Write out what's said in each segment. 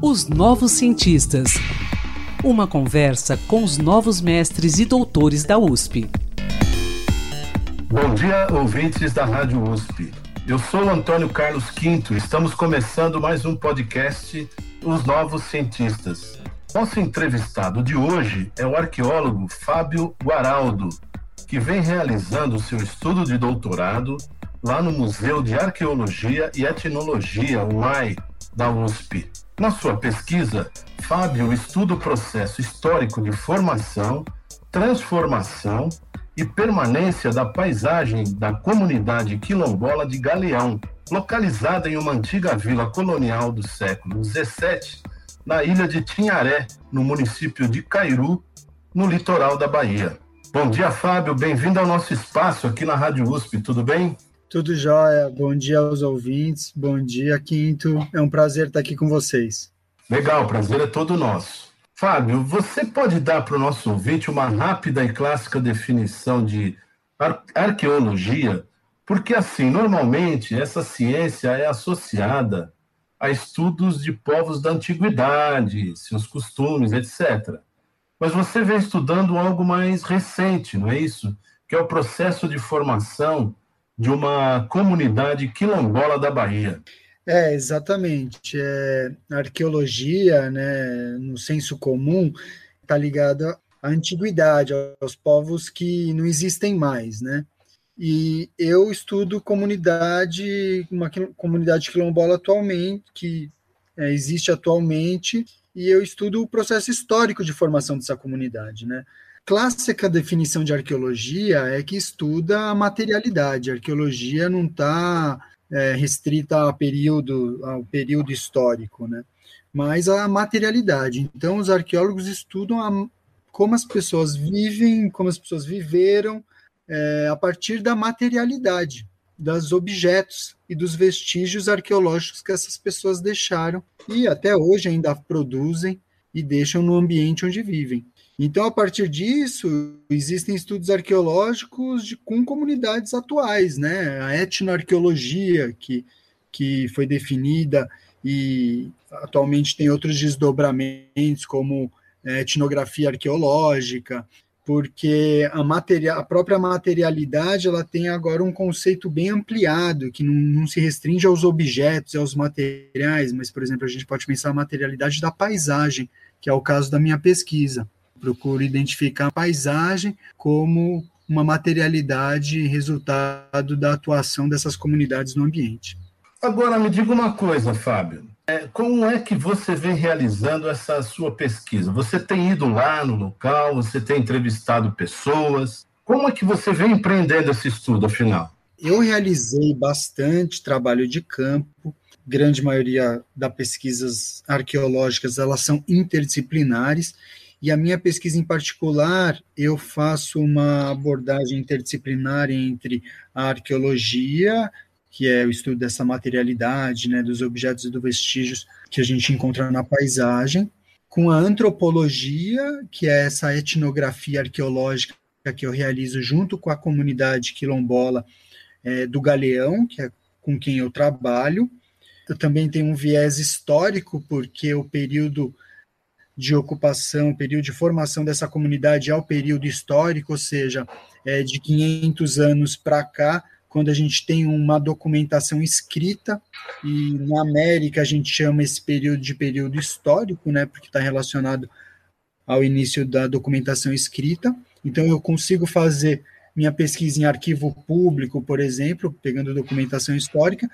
Os Novos Cientistas. Uma conversa com os novos mestres e doutores da USP. Bom dia, ouvintes da Rádio USP. Eu sou Antônio Carlos Quinto e estamos começando mais um podcast Os Novos Cientistas. Nosso entrevistado de hoje é o arqueólogo Fábio Guaraldo, que vem realizando seu estudo de doutorado lá no Museu de Arqueologia e Etnologia, UAI, da USP. Na sua pesquisa, Fábio estuda o processo histórico de formação, transformação e permanência da paisagem da comunidade quilombola de Galeão, localizada em uma antiga vila colonial do século XVII, na ilha de Tinharé, no município de Cairu, no litoral da Bahia. Bom dia, Fábio. Bem-vindo ao nosso espaço aqui na Rádio USP. Tudo bem? Tudo jóia. Bom dia aos ouvintes. Bom dia, Quinto. É um prazer estar aqui com vocês. Legal, prazer é todo nosso. Fábio, você pode dar para o nosso ouvinte uma rápida e clássica definição de ar arqueologia? Porque, assim, normalmente essa ciência é associada a estudos de povos da antiguidade, seus costumes, etc. Mas você vem estudando algo mais recente, não é isso? Que é o processo de formação de uma comunidade quilombola da Bahia. É, exatamente. É, a arqueologia, né, no senso comum, está ligada à antiguidade, aos povos que não existem mais, né? E eu estudo comunidade, uma comunidade quilombola atualmente, que é, existe atualmente, e eu estudo o processo histórico de formação dessa comunidade, né? Clássica definição de arqueologia é que estuda a materialidade. A arqueologia não está é, restrita a período, ao período histórico, né? Mas a materialidade. Então, os arqueólogos estudam a, como as pessoas vivem, como as pessoas viveram, é, a partir da materialidade, dos objetos e dos vestígios arqueológicos que essas pessoas deixaram e até hoje ainda produzem e deixam no ambiente onde vivem. Então, a partir disso, existem estudos arqueológicos de, com comunidades atuais, né? A etnoarqueologia, que, que foi definida e atualmente tem outros desdobramentos, como é, etnografia arqueológica, porque a, a própria materialidade ela tem agora um conceito bem ampliado, que não, não, se restringe aos objetos, aos materiais, mas, por exemplo, a gente pode pensar a materialidade da paisagem, que é o caso da minha pesquisa. Procuro identificar a paisagem como uma materialidade resultado da atuação dessas comunidades no ambiente. Agora, me diga uma coisa, Fábio. É, como é que você vem realizando essa sua pesquisa? Você tem ido lá no local, você tem entrevistado pessoas. Como é que você vem empreendendo esse estudo, afinal? Eu realizei bastante trabalho de campo. Grande maioria das pesquisas arqueológicas elas são interdisciplinares e a minha pesquisa em particular, eu faço uma abordagem interdisciplinar entre a arqueologia, que é o estudo dessa materialidade, né, dos objetos e dos vestígios que a gente encontra na paisagem, com a antropologia, que é essa etnografia arqueológica que eu realizo junto com a comunidade quilombola é, do Galeão, que é com quem eu trabalho. Eu também tenho um viés histórico, porque o período de ocupação, período de formação dessa comunidade é o período histórico, ou seja, é de 500 anos para cá, quando a gente tem uma documentação escrita, e na América a gente chama esse período de período histórico, né, porque está relacionado ao início da documentação escrita. Então eu consigo fazer minha pesquisa em arquivo público, por exemplo, pegando documentação histórica,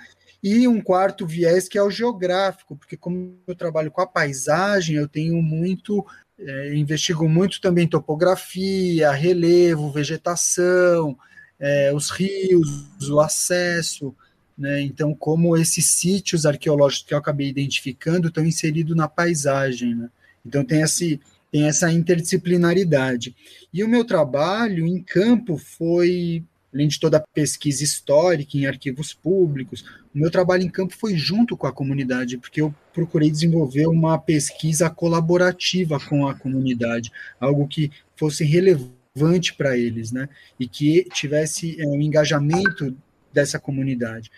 e um quarto viés que é o geográfico, porque como eu trabalho com a paisagem, eu tenho muito, é, investigo muito também topografia, relevo, vegetação, é, os rios, o acesso, né? Então, como esses sítios arqueológicos que eu acabei identificando estão inseridos na paisagem, né? Então tem esse tem essa interdisciplinaridade. E o meu trabalho em campo foi, além de toda a pesquisa histórica em arquivos públicos, o meu trabalho em campo foi junto com a comunidade, porque eu procurei desenvolver uma pesquisa colaborativa com a comunidade, algo que fosse relevante para eles, né? E que tivesse é, um engajamento dessa comunidade.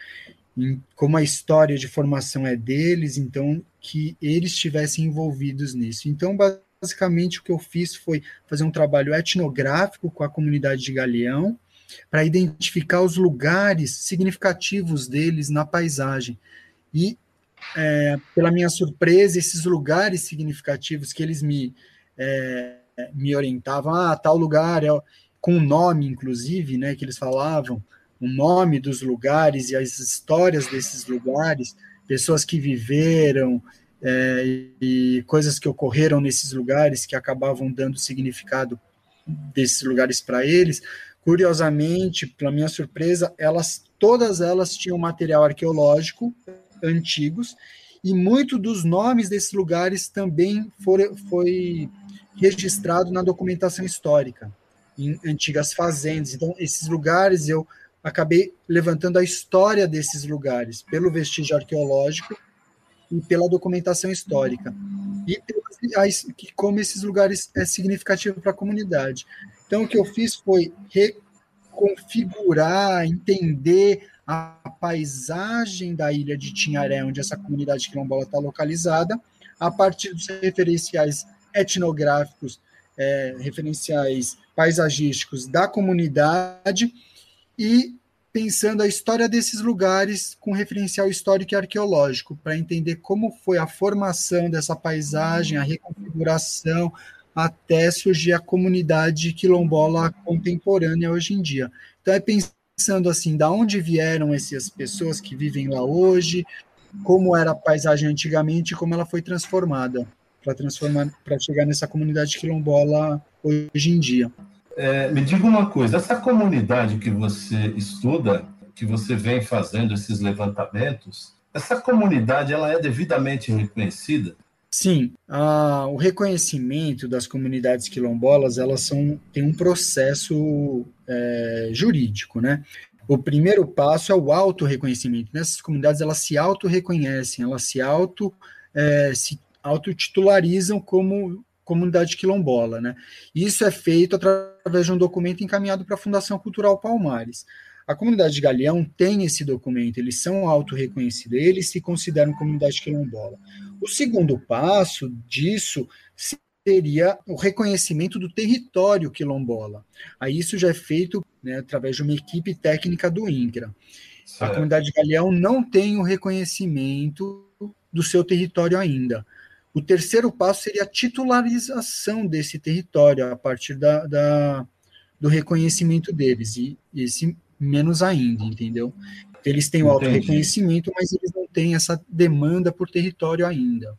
como a história de formação é deles, então que eles estivessem envolvidos nisso. Então, basicamente, o que eu fiz foi fazer um trabalho etnográfico com a comunidade de Galeão, para identificar os lugares significativos deles na paisagem. E, é, pela minha surpresa, esses lugares significativos que eles me, é, me orientavam, ah, tal lugar, é, com um nome, inclusive, né, que eles falavam, o nome dos lugares e as histórias desses lugares, pessoas que viveram é, e coisas que ocorreram nesses lugares que acabavam dando significado desses lugares para eles. Curiosamente, para minha surpresa, elas todas elas tinham material arqueológico antigos e muito dos nomes desses lugares também foi, foi registrado na documentação histórica em antigas fazendas. Então, esses lugares eu acabei levantando a história desses lugares pelo vestígio arqueológico e pela documentação histórica e como esses lugares é significativo para a comunidade. Então o que eu fiz foi reconfigurar, entender a paisagem da ilha de Tinharé, onde essa comunidade quilombola está localizada, a partir dos referenciais etnográficos, é, referenciais paisagísticos da comunidade e pensando a história desses lugares com referencial histórico e arqueológico, para entender como foi a formação dessa paisagem, a reconfiguração, até surgir a comunidade quilombola contemporânea hoje em dia. Então é pensando assim, da onde vieram essas pessoas que vivem lá hoje, como era a paisagem antigamente e como ela foi transformada para transformar para chegar nessa comunidade quilombola hoje em dia. É, me diga uma coisa, essa comunidade que você estuda, que você vem fazendo esses levantamentos, essa comunidade ela é devidamente reconhecida? Sim, a, o reconhecimento das comunidades quilombolas elas são tem um processo é, jurídico, né? O primeiro passo é o auto-reconhecimento. Nessas comunidades elas se auto-reconhecem, elas se auto é, se autotitularizam como comunidade quilombola. Né? Isso é feito através de um documento encaminhado para a Fundação Cultural Palmares. A comunidade de Galeão tem esse documento, eles são auto-reconhecidos, eles se consideram comunidade quilombola. O segundo passo disso seria o reconhecimento do território quilombola. Aí isso já é feito né, através de uma equipe técnica do INCRA. A comunidade de Galeão não tem o reconhecimento do seu território ainda. O terceiro passo seria a titularização desse território a partir da, da do reconhecimento deles, e esse menos ainda, entendeu? Eles têm o auto-reconhecimento, mas eles não têm essa demanda por território ainda.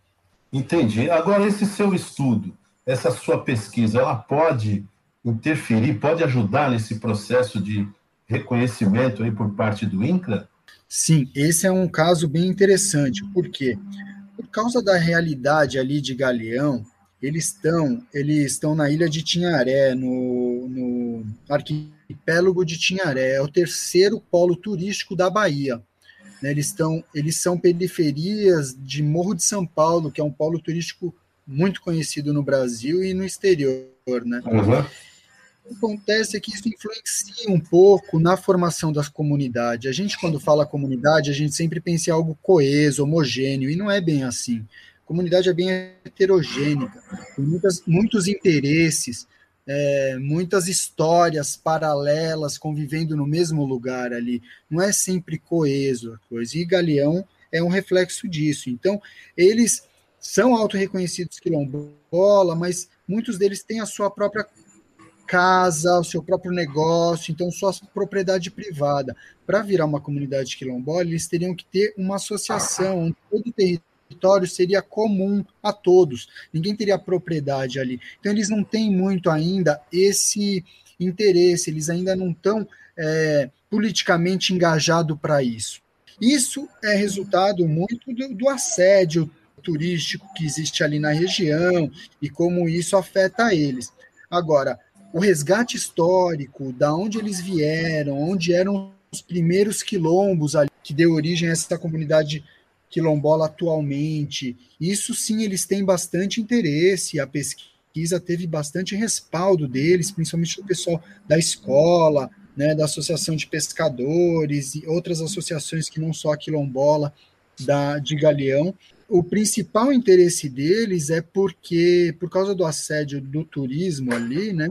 Entendi. Agora, esse seu estudo, essa sua pesquisa, ela pode interferir, pode ajudar nesse processo de reconhecimento aí por parte do INCRA? Sim, esse é um caso bem interessante, porque por causa da realidade ali de Galeão, eles estão eles estão na ilha de Tinharé, no, no arquipélago de Tinharé, é o terceiro polo turístico da Bahia. Né, eles, estão, eles são periferias de Morro de São Paulo, que é um polo turístico muito conhecido no Brasil e no exterior. Né? Uhum acontece é que isso influencia um pouco na formação das comunidades. A gente, quando fala comunidade, a gente sempre pensa em algo coeso, homogêneo, e não é bem assim. A comunidade é bem heterogênica, com muitas, muitos interesses, é, muitas histórias paralelas convivendo no mesmo lugar ali. Não é sempre coeso a coisa. E Galeão é um reflexo disso. Então, eles são auto-reconhecidos quilombola, mas muitos deles têm a sua própria casa, o seu próprio negócio, então sua propriedade privada. Para virar uma comunidade quilombola, eles teriam que ter uma associação, todo o território seria comum a todos, ninguém teria propriedade ali. Então, eles não têm muito ainda esse interesse, eles ainda não estão é, politicamente engajados para isso. Isso é resultado muito do, do assédio turístico que existe ali na região e como isso afeta eles. Agora, o resgate histórico, da onde eles vieram, onde eram os primeiros quilombos ali, que deu origem a essa comunidade quilombola atualmente. Isso sim, eles têm bastante interesse, a pesquisa teve bastante respaldo deles, principalmente do pessoal da escola, né, da Associação de Pescadores e outras associações que não só a quilombola da, de Galeão. O principal interesse deles é porque, por causa do assédio do turismo ali, né,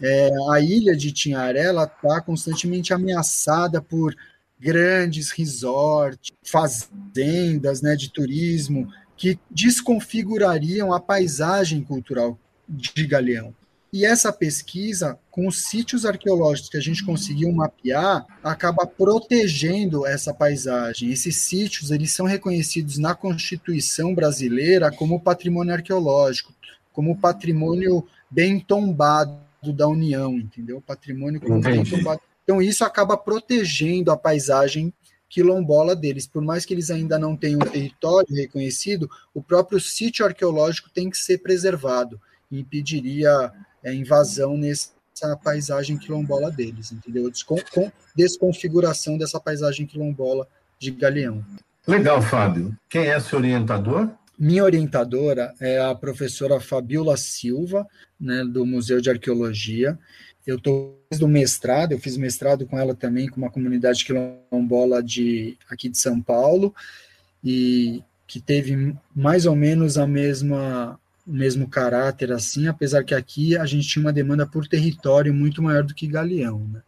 é, a ilha de Tinharé está constantemente ameaçada por grandes resorts, fazendas né, de turismo que desconfigurariam a paisagem cultural de Galeão. E essa pesquisa, com os sítios arqueológicos que a gente conseguiu mapear, acaba protegendo essa paisagem. Esses sítios eles são reconhecidos na Constituição brasileira como patrimônio arqueológico, como patrimônio bem tombado da União, entendeu? Patrimônio como bem tombado. Então isso acaba protegendo a paisagem quilombola deles. Por mais que eles ainda não tenham um território reconhecido, o próprio sítio arqueológico tem que ser preservado e impediria é, invasão nessa paisagem quilombola deles, entendeu? Descon desconfiguração dessa paisagem quilombola de Galeão. Legal, Fábio. Quem é seu orientador? Minha orientadora é a professora Fabiola Silva, né, do Museu de Arqueologia. Eu estou do mestrado, eu fiz mestrado com ela também, com uma comunidade quilombola de, aqui de São Paulo, e que teve mais ou menos a mesma o mesmo caráter assim, apesar que aqui a gente tinha uma demanda por território muito maior do que Galeão. Né?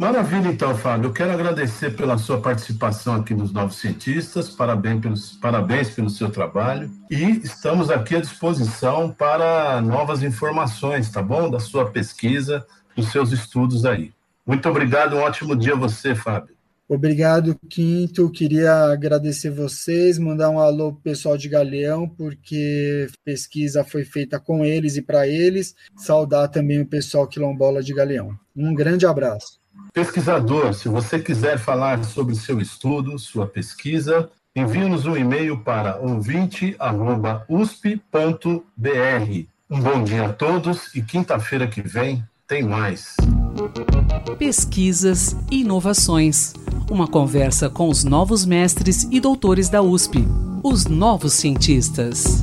Maravilha, então, Fábio. Eu quero agradecer pela sua participação aqui nos Novos Cientistas, parabéns, pelos, parabéns pelo seu trabalho. E estamos aqui à disposição para novas informações, tá bom? Da sua pesquisa, dos seus estudos aí. Muito obrigado, um ótimo dia a você, Fábio. Obrigado, Quinto. Queria agradecer vocês, mandar um alô pro pessoal de Galeão, porque pesquisa foi feita com eles e para eles. Saudar também o pessoal quilombola de Galeão. Um grande abraço. Pesquisador, se você quiser falar sobre seu estudo, sua pesquisa, envie-nos um e-mail para ouvinte.usp.br. Um bom dia a todos e quinta-feira que vem tem mais. Pesquisas e inovações. Uma conversa com os novos mestres e doutores da USP, os novos cientistas.